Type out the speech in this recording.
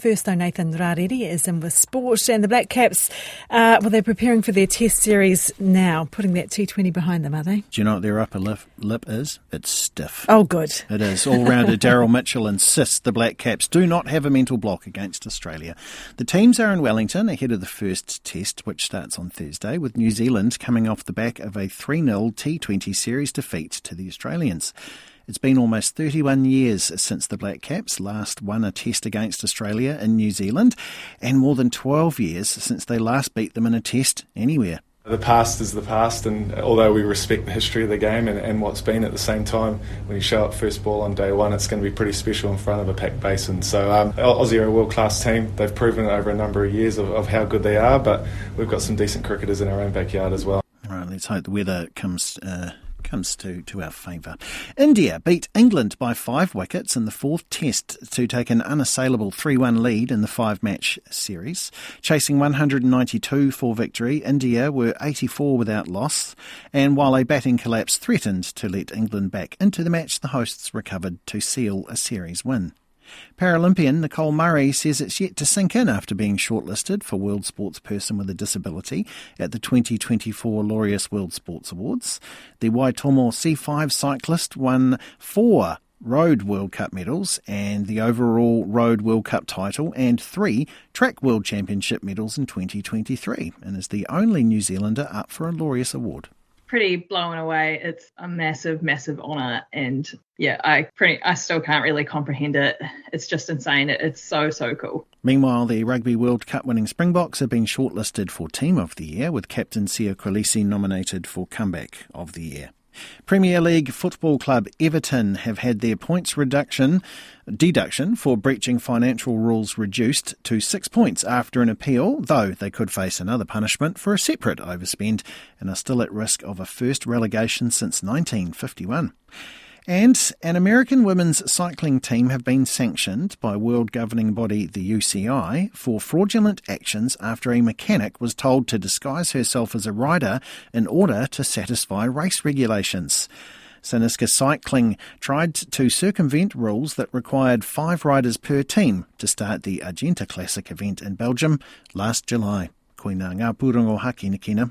first, though, Nathan Rarere is in with sport, and the Black Caps, uh, well, they're preparing for their Test series now, putting that T20 behind them, are they? Do you know what their upper lip, lip is? It's stiff. Oh, good. It is. All rounder Daryl Mitchell insists the Black Caps do not have a mental block against Australia. The teams are in Wellington ahead of the first Test, which starts on Thursday, with New Zealand coming off the back of a 3 0 T20 series defeat to the Australians. It's been almost 31 years since the Black Caps last won a test against Australia in New Zealand, and more than 12 years since they last beat them in a test anywhere. The past is the past, and although we respect the history of the game and, and, what's been at the same time, when you show up first ball on day one, it's going to be pretty special in front of a packed basin. So, um, Aussie are a world class team. They've proven over a number of years of, of how good they are, but we've got some decent cricketers in our own backyard as well. All right, let's hope the weather comes. Uh comes to, to our favour. India beat England by five wickets in the fourth test to take an unassailable 3 1 lead in the five match series. Chasing 192 for victory, India were 84 without loss, and while a batting collapse threatened to let England back into the match, the hosts recovered to seal a series win. Paralympian Nicole Murray says it's yet to sink in after being shortlisted for World Sportsperson with a Disability at the 2024 Laureus World Sports Awards. The Waitomo C5 cyclist won four Road World Cup medals and the overall Road World Cup title and three Track World Championship medals in 2023 and is the only New Zealander up for a Laureus Award pretty blown away. It's a massive, massive honour, and yeah, I pretty, I still can't really comprehend it. It's just insane. it's so, so cool. Meanwhile, the Rugby World Cup winning Springboks have been shortlisted for Team of the Year, with captain Siya Kolisi nominated for Comeback of the Year. Premier League football club Everton have had their points reduction deduction for breaching financial rules reduced to 6 points after an appeal, though they could face another punishment for a separate overspend and are still at risk of a first relegation since 1951. And an American women's cycling team have been sanctioned by world governing body the UCI for fraudulent actions after a mechanic was told to disguise herself as a rider in order to satisfy race regulations. Cynisca Cycling tried to circumvent rules that required five riders per team to start the Argenta Classic event in Belgium last July. Koina ngā pūrongo hākinakina